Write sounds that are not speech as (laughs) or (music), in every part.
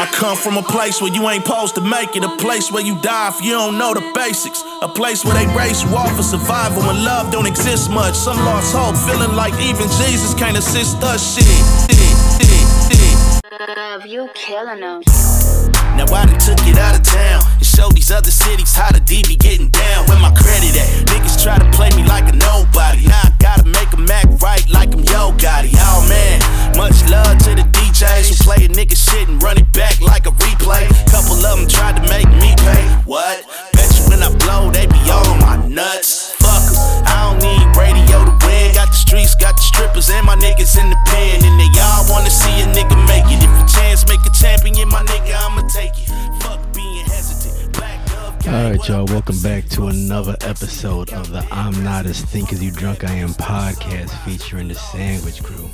I come from a place where you ain't supposed to make it. A place where you die if you don't know the basics. A place where they race you off for survival when love don't exist much. Some lost hope, feeling like even Jesus can't assist us. Shit, shit, shit, shit. You killing them. Now I done took it out of town and showed these other cities how the D be getting down. Where my credit at? Niggas try to play me like a nobody. Now I gotta make 'em act right like I'm Yo Gotti. Oh man, much love to the DJs who play a nigga shit and run it back like a replay. Couple of them tried to make me pay. What? Bet you when I blow, they be all on my nuts. Fuck 'em. I don't need radio to win. Got the streets, got the strippers, and my niggas in the pen. And they all wanna see a nigga make it. If a chance make a champion, my nigga, I'ma take it. Fuck being hesitant. Black Dove Gang, All right, y'all. Welcome back to another episode of the I'm Not As Think As You Drunk I Am podcast featuring the Sandwich Crew.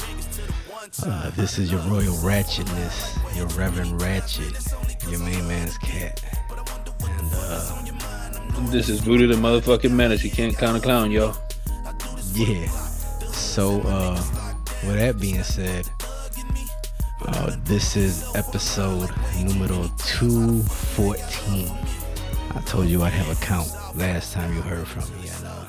Uh, this is your Royal Ratchetness, your Reverend Ratchet, your main man's cat. And uh, This is Voodoo the motherfucking menace. You can't count a clown, yo. yeah. So, uh, with that being said, uh, this is episode numero 214. I told you I'd have a count last time you heard from me. And, uh,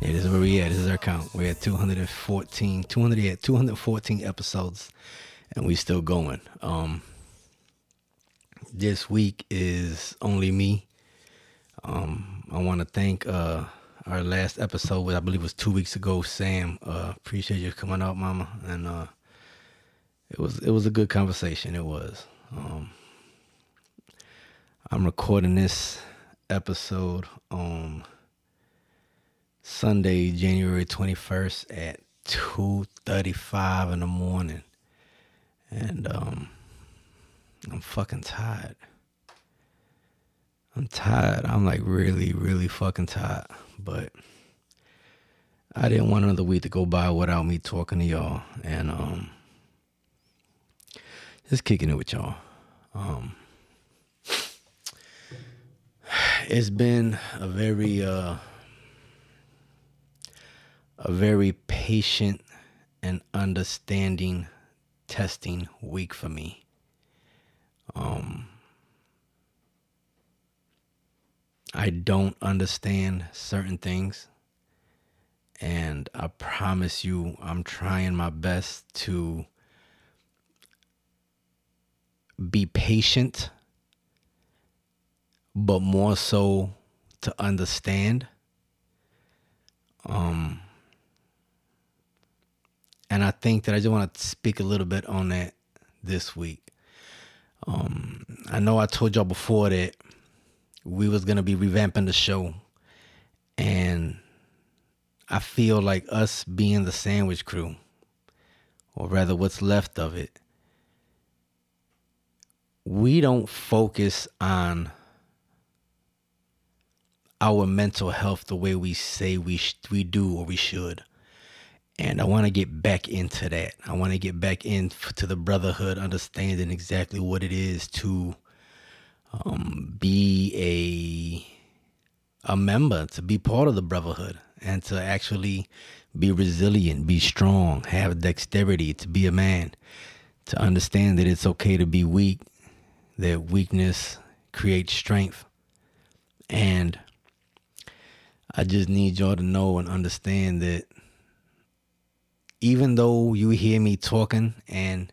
yeah, this is where we at. This is our count. We're at 214, 200, yeah, 214 episodes, and we still going. Um, this week is only me. Um, I want to thank uh, our last episode, I believe was two weeks ago. Sam, uh, appreciate you coming out, Mama, and uh, it was it was a good conversation. It was. Um, I'm recording this episode on Sunday, January 21st at 2:35 in the morning, and um, I'm fucking tired. I'm tired. I'm like really, really fucking tired. But I didn't want another week to go by without me talking to y'all and um just kicking it with y'all. Um it's been a very uh a very patient and understanding testing week for me. Um I don't understand certain things. And I promise you, I'm trying my best to be patient, but more so to understand. Um, and I think that I just want to speak a little bit on that this week. Um, I know I told y'all before that we was gonna be revamping the show. And i feel like us being the sandwich crew or rather what's left of it we don't focus on our mental health the way we say we sh- we do or we should. And i want to get back into that. I want to get back into the brotherhood understanding exactly what it is to um, be a a member, to be part of the brotherhood, and to actually be resilient, be strong, have dexterity, to be a man, to understand that it's okay to be weak, that weakness creates strength, and I just need y'all to know and understand that even though you hear me talking and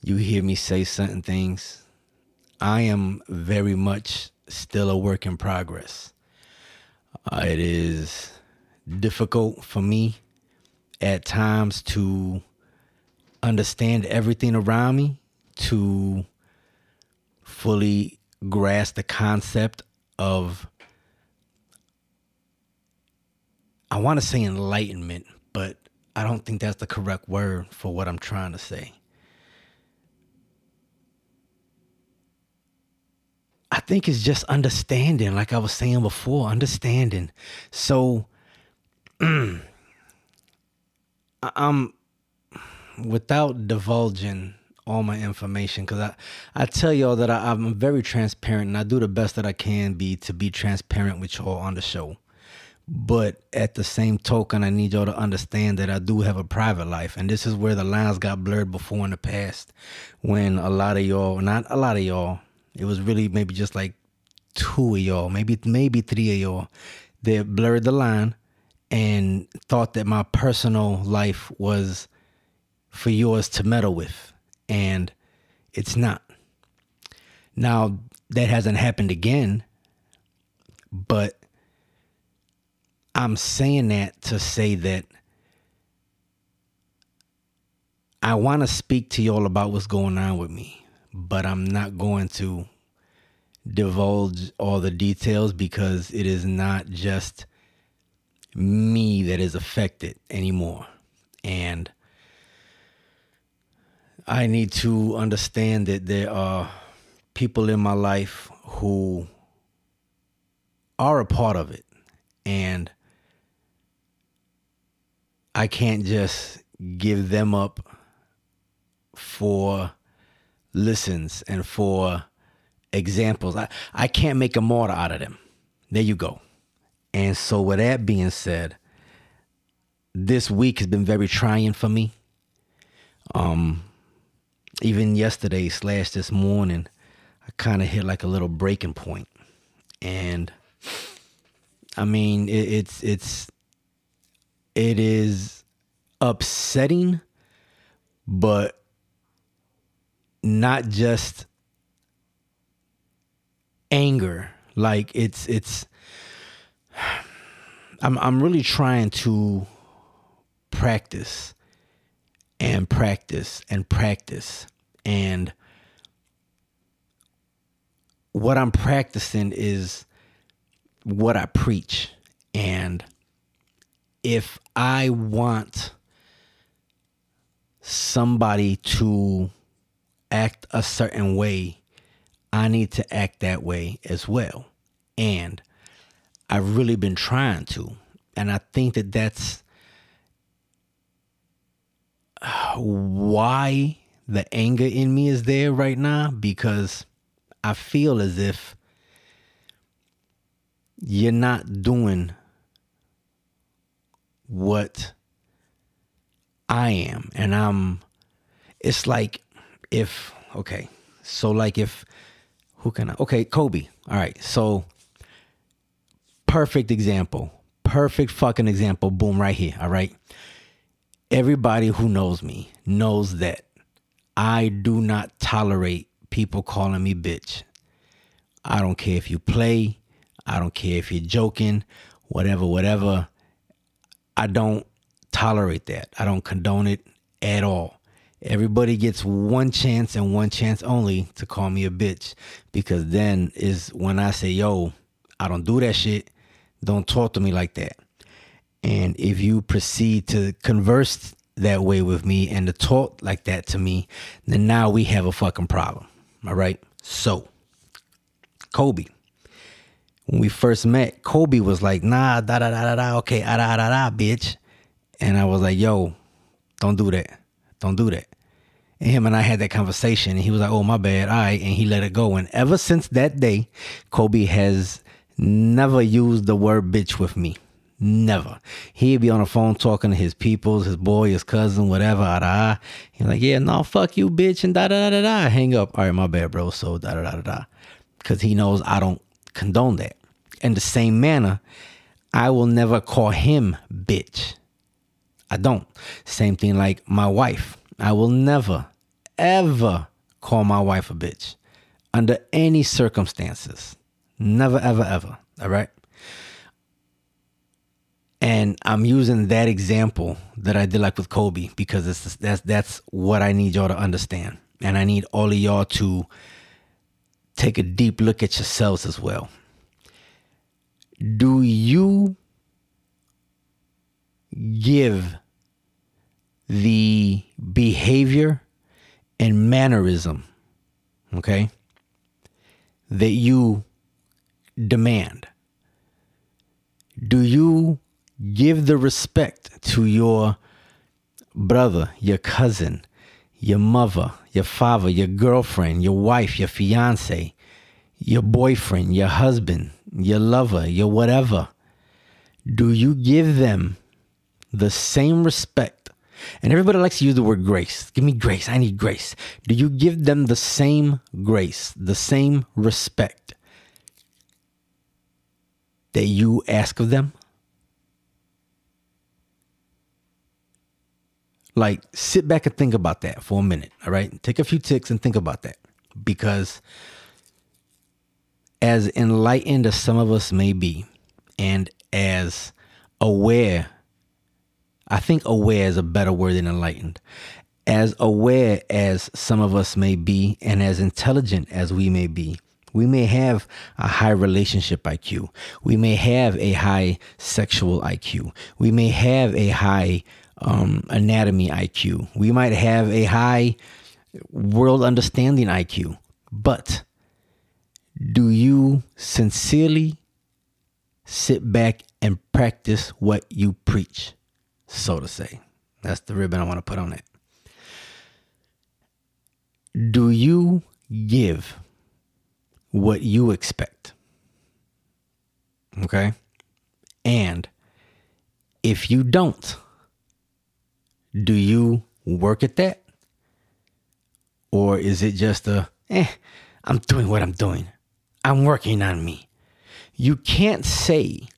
you hear me say certain things, I am very much still a work in progress. Uh, it is difficult for me at times to understand everything around me, to fully grasp the concept of, I want to say enlightenment, but I don't think that's the correct word for what I'm trying to say. I think it's just understanding, like I was saying before, understanding. So, (clears throat) I'm without divulging all my information because I, I tell y'all that I, I'm very transparent and I do the best that I can be to be transparent with y'all on the show. But at the same token, I need y'all to understand that I do have a private life. And this is where the lines got blurred before in the past when a lot of y'all, not a lot of y'all, it was really maybe just like two of y'all, maybe maybe three of y'all that blurred the line and thought that my personal life was for yours to meddle with. And it's not. Now, that hasn't happened again, but I'm saying that to say that I want to speak to y'all about what's going on with me, but I'm not going to divulge all the details because it is not just me that is affected anymore. And I need to understand that there are people in my life who are a part of it. And I can't just give them up for listens and for examples. I, I can't make a martyr out of them. There you go. And so, with that being said, this week has been very trying for me. Um, even yesterday slash this morning, I kind of hit like a little breaking point, and I mean, it, it's it's it is upsetting, but not just anger. Like it's it's I'm I'm really trying to practice and practice and practice and what I'm practicing is what I preach and if I want somebody to act a certain way, I need to act that way as well. And I've really been trying to. And I think that that's (sighs) why the anger in me is there right now because I feel as if you're not doing what I am. And I'm, it's like if, okay, so like if, who can I, okay, Kobe. All right. So, perfect example. Perfect fucking example. Boom, right here. All right. Everybody who knows me knows that I do not tolerate people calling me bitch. I don't care if you play. I don't care if you're joking, whatever, whatever. I don't tolerate that. I don't condone it at all. Everybody gets one chance and one chance only to call me a bitch because then is when I say, yo, I don't do that shit. Don't talk to me like that. And if you proceed to converse that way with me and to talk like that to me, then now we have a fucking problem. All right. So, Kobe, when we first met, Kobe was like, nah, da da da da da, okay, ah da da da, bitch. And I was like, yo, don't do that. Don't do that. And him and I had that conversation, and he was like, oh, my bad, all right. And he let it go. And ever since that day, Kobe has never used the word bitch with me. Never. He'd be on the phone talking to his peoples, his boy, his cousin, whatever. Ah, da. He's like, yeah, no, fuck you, bitch, and da da da da da. Hang up. All right, my bad, bro. So da da da da da. Because he knows I don't condone that. In the same manner, I will never call him bitch. I don't. Same thing like my wife. I will never, ever call my wife a bitch under any circumstances. Never, ever, ever. All right. And I'm using that example that I did like with Kobe because it's that's that's what I need y'all to understand. And I need all of y'all to take a deep look at yourselves as well. Do you give the behavior and mannerism, okay, that you demand? Do you give the respect to your brother, your cousin, your mother, your father, your girlfriend, your wife, your fiance, your boyfriend, your husband, your lover, your whatever? Do you give them the same respect? And everybody likes to use the word grace. Give me grace. I need grace. Do you give them the same grace, the same respect that you ask of them? Like, sit back and think about that for a minute. All right. Take a few ticks and think about that. Because as enlightened as some of us may be, and as aware, I think aware is a better word than enlightened. As aware as some of us may be, and as intelligent as we may be, we may have a high relationship IQ. We may have a high sexual IQ. We may have a high um, anatomy IQ. We might have a high world understanding IQ. But do you sincerely sit back and practice what you preach, so to say? That's the ribbon I want to put on it. Do you give what you expect? Okay. And if you don't, do you work at that? Or is it just a, eh, I'm doing what I'm doing? I'm working on me. You can't say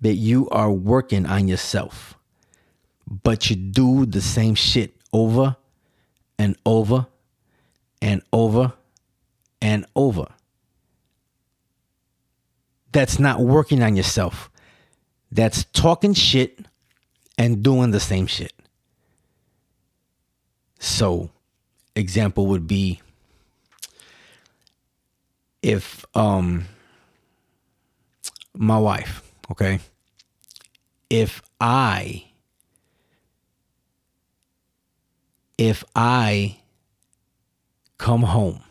that you are working on yourself, but you do the same shit over and over and over and over. That's not working on yourself. That's talking shit and doing the same shit. So, example would be if um my wife, okay? If I if I come home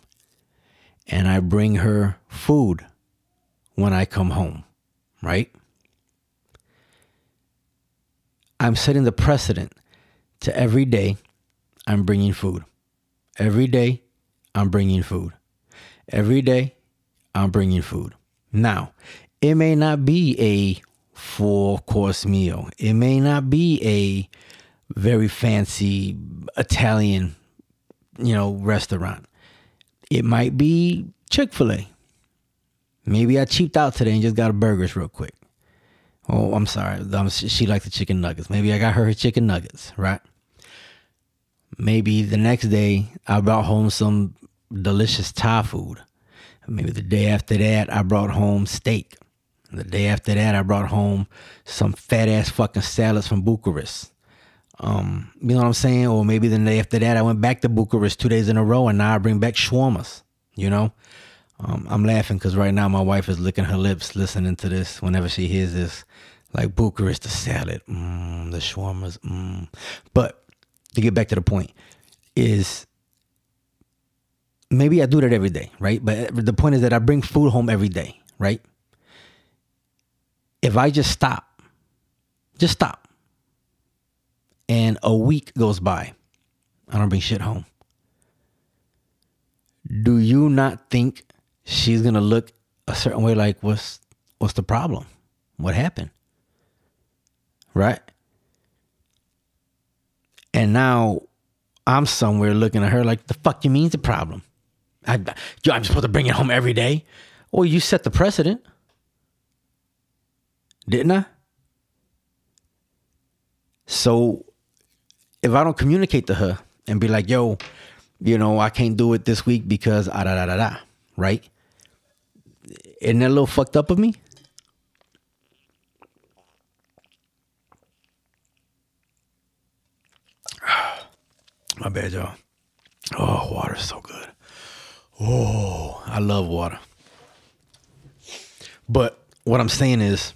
and I bring her food when I come home, right? I'm setting the precedent to every day I'm bringing food. Every day, I'm bringing food. Every day, I'm bringing food. Now, it may not be a four course meal, it may not be a very fancy Italian, you know, restaurant. It might be Chick fil A. Maybe I cheaped out today and just got a burgers real quick. Oh, I'm sorry. she likes the chicken nuggets. Maybe I got her chicken nuggets, right? Maybe the next day I brought home some delicious Thai food. Maybe the day after that I brought home steak. The day after that I brought home some fat ass fucking salads from Bucharest. Um, you know what I'm saying? Or maybe the day after that I went back to Bucharest two days in a row and now I bring back shawarmas. You know, um, I'm laughing because right now my wife is licking her lips listening to this whenever she hears this. Like Bucharest, the salad, mm, the shawarmas, mm. but to get back to the point is maybe I do that every day, right? But the point is that I bring food home every day, right? If I just stop, just stop, and a week goes by, I don't bring shit home. Do you not think she's gonna look a certain way? Like, what's what's the problem? What happened? Right? And now I'm somewhere looking at her like, the fuck you mean's the problem? I, yo, I'm supposed to bring it home every day? Well, you set the precedent. Didn't I? So if I don't communicate to her and be like, yo, you know, I can't do it this week because ah da da da da, right? Isn't that a little fucked up of me? (sighs) My bad, y'all. Oh, water's so good. Oh, I love water. But what I'm saying is,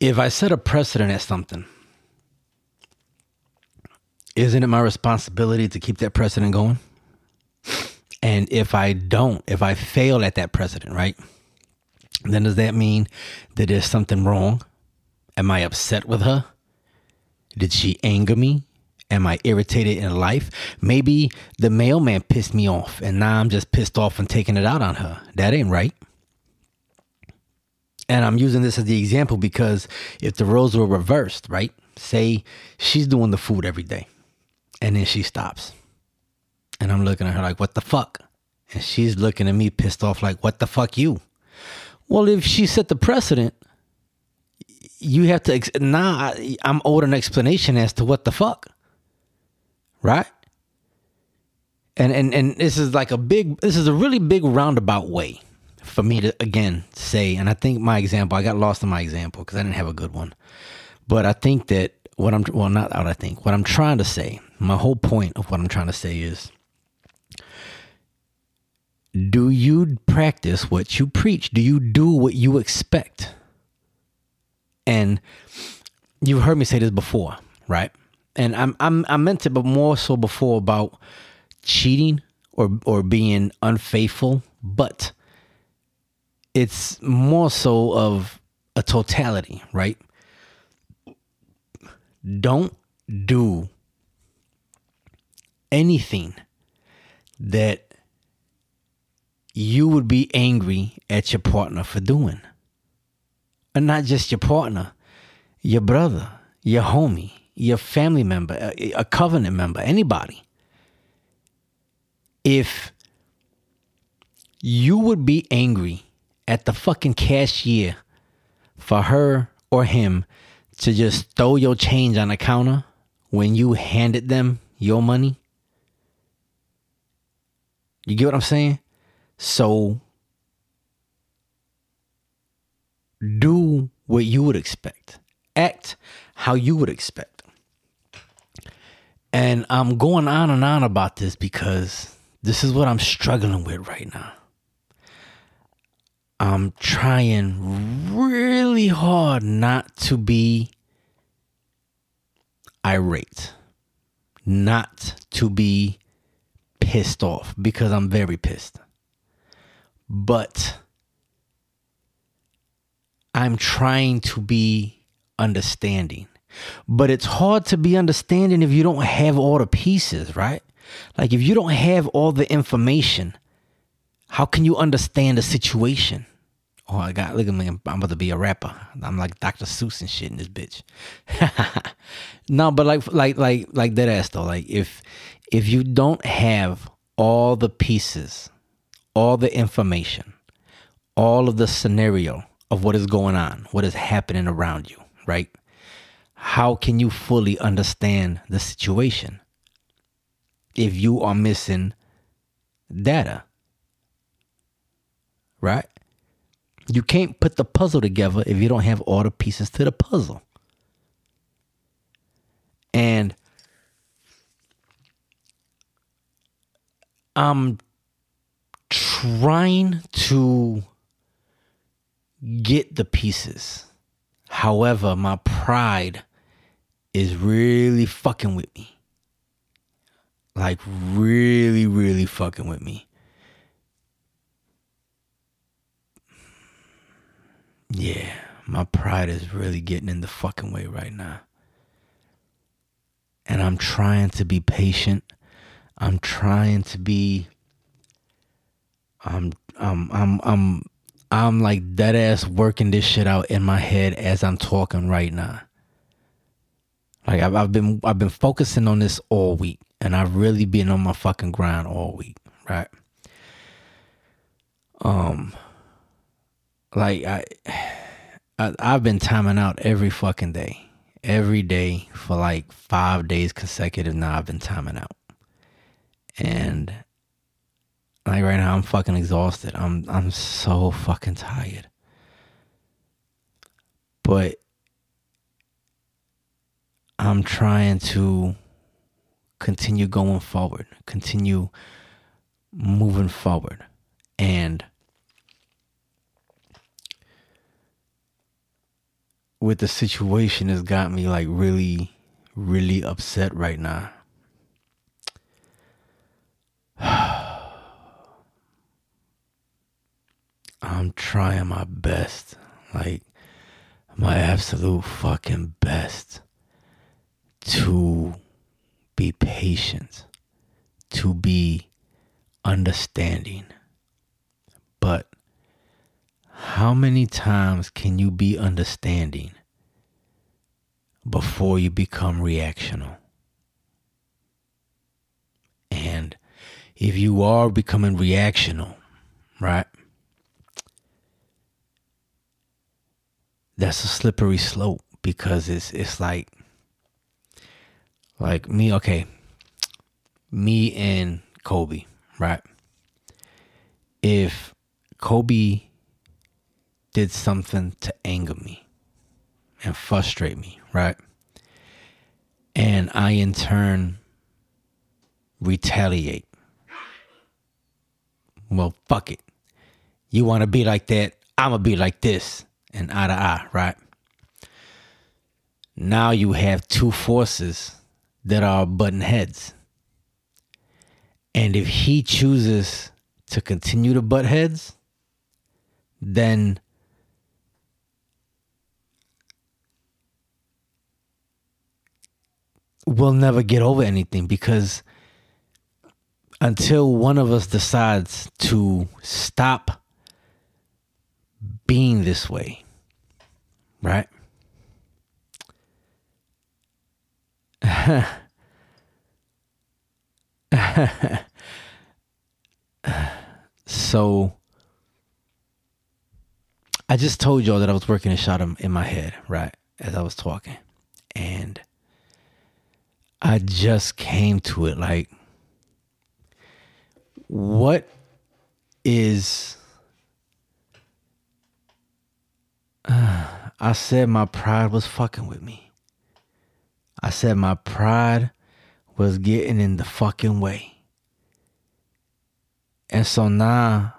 if I set a precedent at something, isn't it my responsibility to keep that precedent going? And if I don't, if I fail at that precedent, right? Then does that mean that there's something wrong? Am I upset with her? Did she anger me? Am I irritated in life? Maybe the mailman pissed me off and now I'm just pissed off and taking it out on her. That ain't right. And I'm using this as the example because if the roles were reversed, right? Say she's doing the food every day and then she stops. And I'm looking at her like, what the fuck? And she's looking at me pissed off like, what the fuck you? Well, if she set the precedent, you have to, ex- now I, I'm owed an explanation as to what the fuck. Right? And, and, and this is like a big, this is a really big roundabout way for me to, again, say, and I think my example, I got lost in my example because I didn't have a good one. But I think that what I'm, well, not what I think, what I'm trying to say, my whole point of what I'm trying to say is, do you practice what you preach? Do you do what you expect? And you've heard me say this before, right? And I'm I'm I meant it, but more so before about cheating or or being unfaithful, but it's more so of a totality, right? Don't do anything that you would be angry at your partner for doing. And not just your partner, your brother, your homie, your family member, a, covenant member, anybody. If you would be angry at the fucking cashier for her or him to just throw your change on the counter when you handed them your money. You get what I'm saying? So do what you would expect. Act how you would expect. And I'm going on and on about this because this is what I'm struggling with right now. I'm trying really hard not to be irate, not to be pissed off because I'm very pissed but I'm trying to be understanding. But it's hard to be understanding if you don't have all the pieces, right? Like if you don't have all the information, how can you understand the situation? Oh, I got look at me. I'm about to be a rapper. I'm like Dr. Seuss and shit in this bitch. (laughs) no, but like like like like that ass though. Like if if you don't have all the pieces all the information, all of the scenario of what is going on, what is happening around you, right? How can you fully understand the situation if you are missing data? Right? You can't put the puzzle together if you don't have all the pieces to the puzzle. And I'm trying to get the pieces. However, my pride is really fucking with me. Like, really, really fucking with me. Yeah, my pride is really getting in the fucking way right now. And I'm trying to be patient. I'm trying to be I'm I'm I'm I'm I'm like dead ass working this shit out in my head as I'm talking right now. Like I've, I've been I've been focusing on this all week, and I've really been on my fucking grind all week, right? Um, like I, (sighs) I I've been timing out every fucking day, every day for like five days consecutive. Now I've been timing out, and like right now, I'm fucking exhausted. I'm I'm so fucking tired. But I'm trying to continue going forward, continue moving forward. And with the situation has got me like really, really upset right now. (sighs) I'm trying my best. Like, my absolute fucking best to be patient, to be understanding. But how many times can you be understanding before you become reactional? And if you are becoming reactional, right? That's a slippery slope because it's it's like like me, okay. Me and Kobe, right? If Kobe did something to anger me and frustrate me, right? And I in turn retaliate. Well, fuck it. You want to be like that? I'm going to be like this. And eye to eye, right? Now you have two forces that are button heads. And if he chooses to continue to butt heads, then we'll never get over anything because until one of us decides to stop being this way, right? (laughs) so I just told y'all that I was working a shot in my head, right, as I was talking. I just came to it like, what is. Uh, (sighs) I said my pride was fucking with me. I said my pride was getting in the fucking way. And so now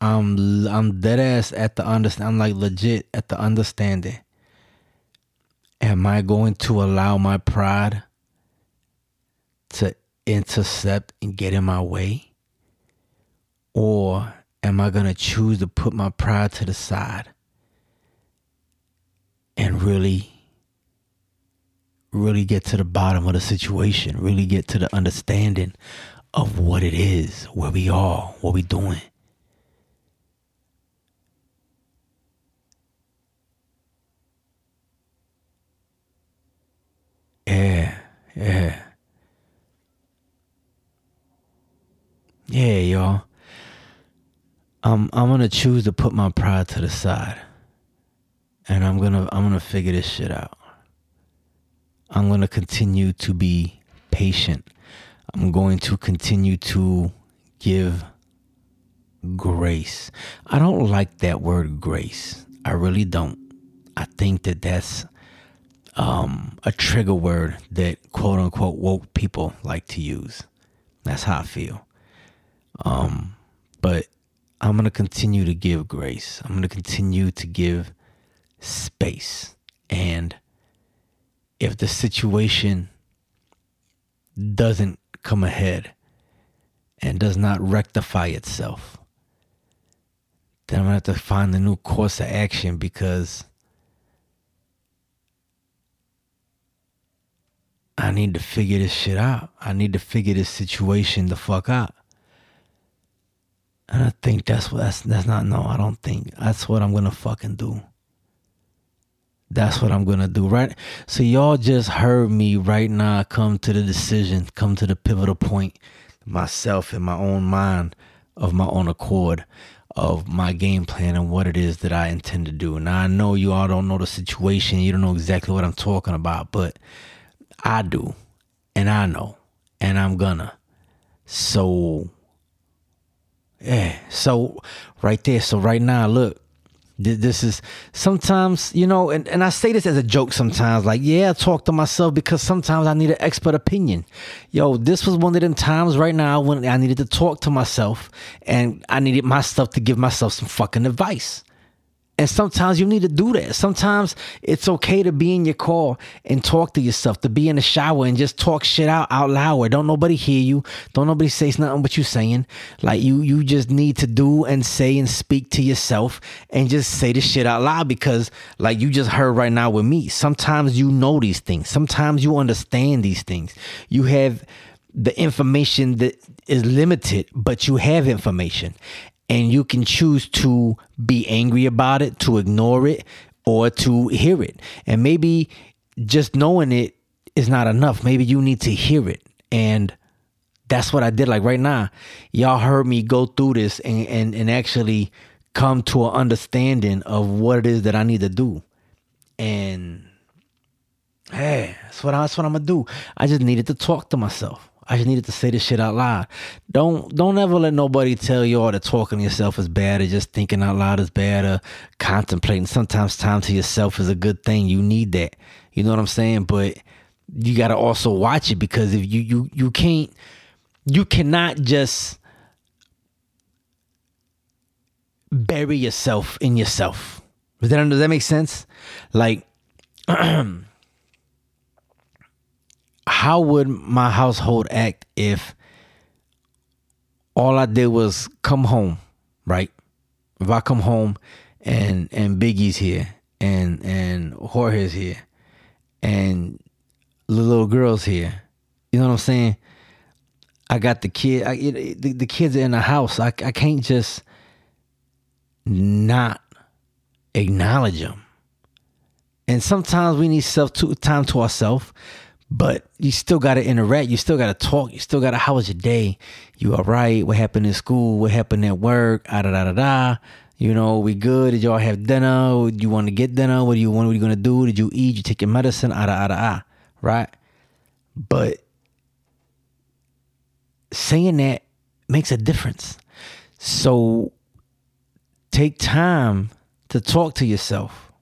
I'm I'm dead ass at the understand I'm like legit at the understanding. Am I going to allow my pride to intercept and get in my way? Or am I going to choose to put my pride to the side and really, really get to the bottom of the situation, really get to the understanding of what it is, where we are, what we're doing? Yeah, yeah. Yeah, y'all. I'm I'm gonna choose to put my pride to the side. And I'm gonna I'm gonna figure this shit out. I'm gonna continue to be patient. I'm going to continue to give grace. I don't like that word grace. I really don't. I think that that's um, a trigger word that quote unquote woke people like to use. That's how I feel. Um, but I'm going to continue to give grace. I'm going to continue to give space. And if the situation doesn't come ahead and does not rectify itself, then I'm going to have to find a new course of action because I need to figure this shit out. I need to figure this situation the fuck out. And I think that's what that's that's not no, I don't think that's what I'm gonna fucking do. That's what I'm gonna do, right? So y'all just heard me right now come to the decision, come to the pivotal point myself in my own mind of my own accord of my game plan and what it is that I intend to do. Now I know you all don't know the situation, you don't know exactly what I'm talking about, but I do, and I know, and I'm gonna. So yeah. So right there. So right now, look, this is sometimes, you know, and, and I say this as a joke sometimes, like, yeah, I talk to myself because sometimes I need an expert opinion. Yo, this was one of them times right now when I needed to talk to myself and I needed myself to give myself some fucking advice. And sometimes you need to do that. Sometimes it's okay to be in your car and talk to yourself, to be in the shower and just talk shit out out loud don't nobody hear you. Don't nobody say nothing but you saying. Like you you just need to do and say and speak to yourself and just say the shit out loud because like you just heard right now with me. Sometimes you know these things. Sometimes you understand these things. You have the information that is limited, but you have information and you can choose to be angry about it, to ignore it, or to hear it. And maybe just knowing it is not enough. Maybe you need to hear it. And that's what I did. Like right now, y'all heard me go through this and, and, and actually come to an understanding of what it is that I need to do. And hey, that's what, I, that's what I'm gonna do. I just needed to talk to myself. I just needed to say this shit out loud. Don't don't ever let nobody tell you all that talking to yourself is bad or just thinking out loud is bad or contemplating. Sometimes time to yourself is a good thing. You need that. You know what I'm saying? But you gotta also watch it because if you you you can't you cannot just bury yourself in yourself. Does that does that make sense? Like (clears throat) how would my household act if all I did was come home, right? If I come home and and Biggie's here and and Jorge's here and the little girl's here, you know what I'm saying? I got the kid. I, the, the kids are in the house. I I can't just not acknowledge them. And sometimes we need self to, time to ourselves but you still got to interact. You still got to talk. You still got to, how was your day? You all right? What happened in school? What happened at work? Ah, da, da, da, da. You know, we good? Did y'all have dinner? Do you want to get dinner? What do you want? What are you going to do? Did you eat? You take your medicine? Ah, da, da, da, ah. Right? But saying that makes a difference. So take time to talk to yourself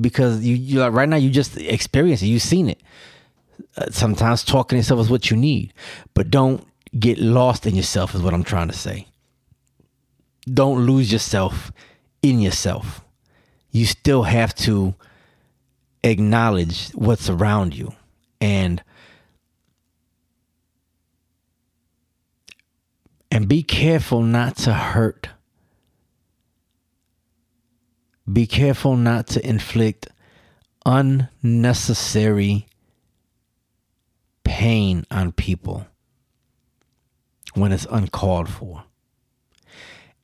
because you, you like right now, you just experienced it. You've seen it Uh, sometimes talking to yourself is what you need, but don't get lost in yourself, is what I'm trying to say. Don't lose yourself in yourself. You still have to acknowledge what's around you and and be careful not to hurt be careful not to inflict unnecessary pain on people when it's uncalled for.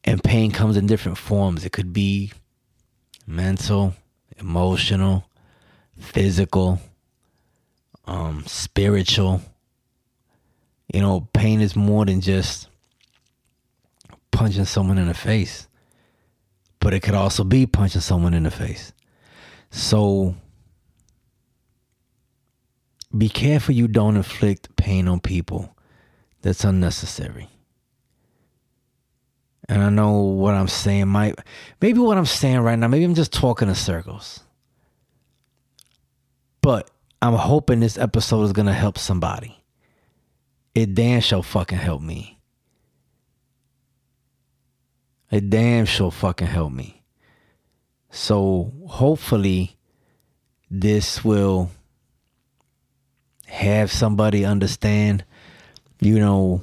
And pain comes in different forms. It could be mental, emotional, physical, um, spiritual. You know, pain is more than just punching someone in the face, but it could also be punching someone in the face. So be careful you don't inflict pain on people that's unnecessary. And I know what I'm saying might, maybe what I'm saying right now, maybe I'm just talking in circles. But I'm hoping this episode is going to help somebody. It damn sure fucking help me. It damn sure fucking help me. So hopefully this will have somebody understand, you know,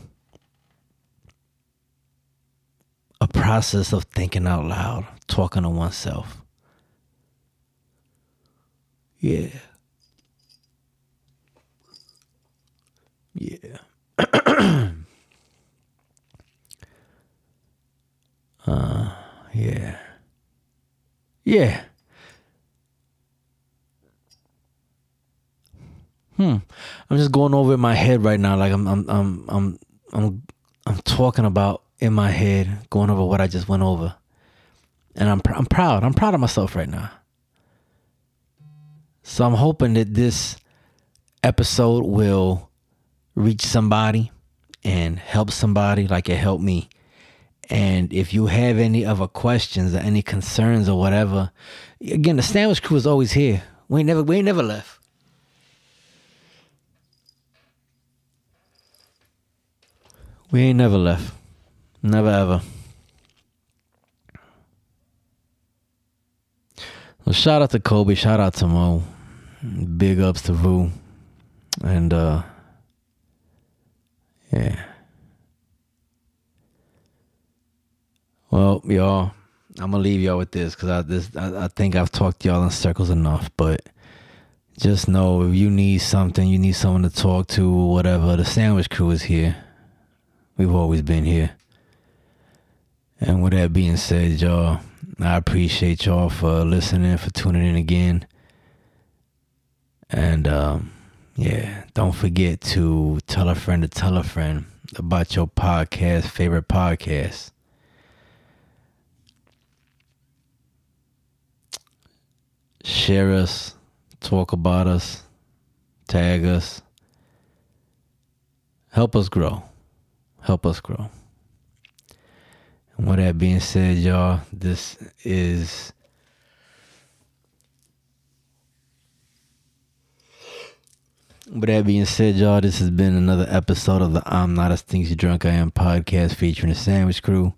a process of thinking out loud, talking to oneself. Yeah. Yeah. (clears throat) uh, yeah. Yeah. Hmm, I'm just going over in my head right now. Like I'm, I'm, I'm, I'm, I'm, I'm talking about in my head, going over what I just went over, and I'm, I'm proud. I'm proud of myself right now. So I'm hoping that this episode will reach somebody and help somebody like it helped me. And if you have any other questions or any concerns or whatever, again, the sandwich crew is always here. We ain't never we ain't never left. We ain't never left. Never ever. Well, shout out to Kobe. Shout out to Mo. Big ups to Vu. And uh yeah. Well, y'all, I'm gonna leave y'all with this because I this I, I think I've talked y'all in circles enough, but just know if you need something, you need someone to talk to, whatever, the sandwich crew is here. We've always been here. And with that being said, y'all, I appreciate y'all for listening, for tuning in again. And um, yeah, don't forget to tell a friend to tell a friend about your podcast, favorite podcast. Share us, talk about us, tag us. Help us grow. Help us grow. And with that being said, y'all, this is With that being said, y'all, this has been another episode of the I'm Not as Think as You Drunk I Am podcast featuring the Sandwich Crew.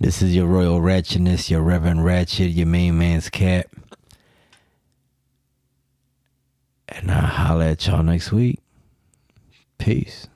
This is your Royal Ratchetness, your Reverend Ratchet, your main man's cat. And I'll holla at y'all next week. Peace.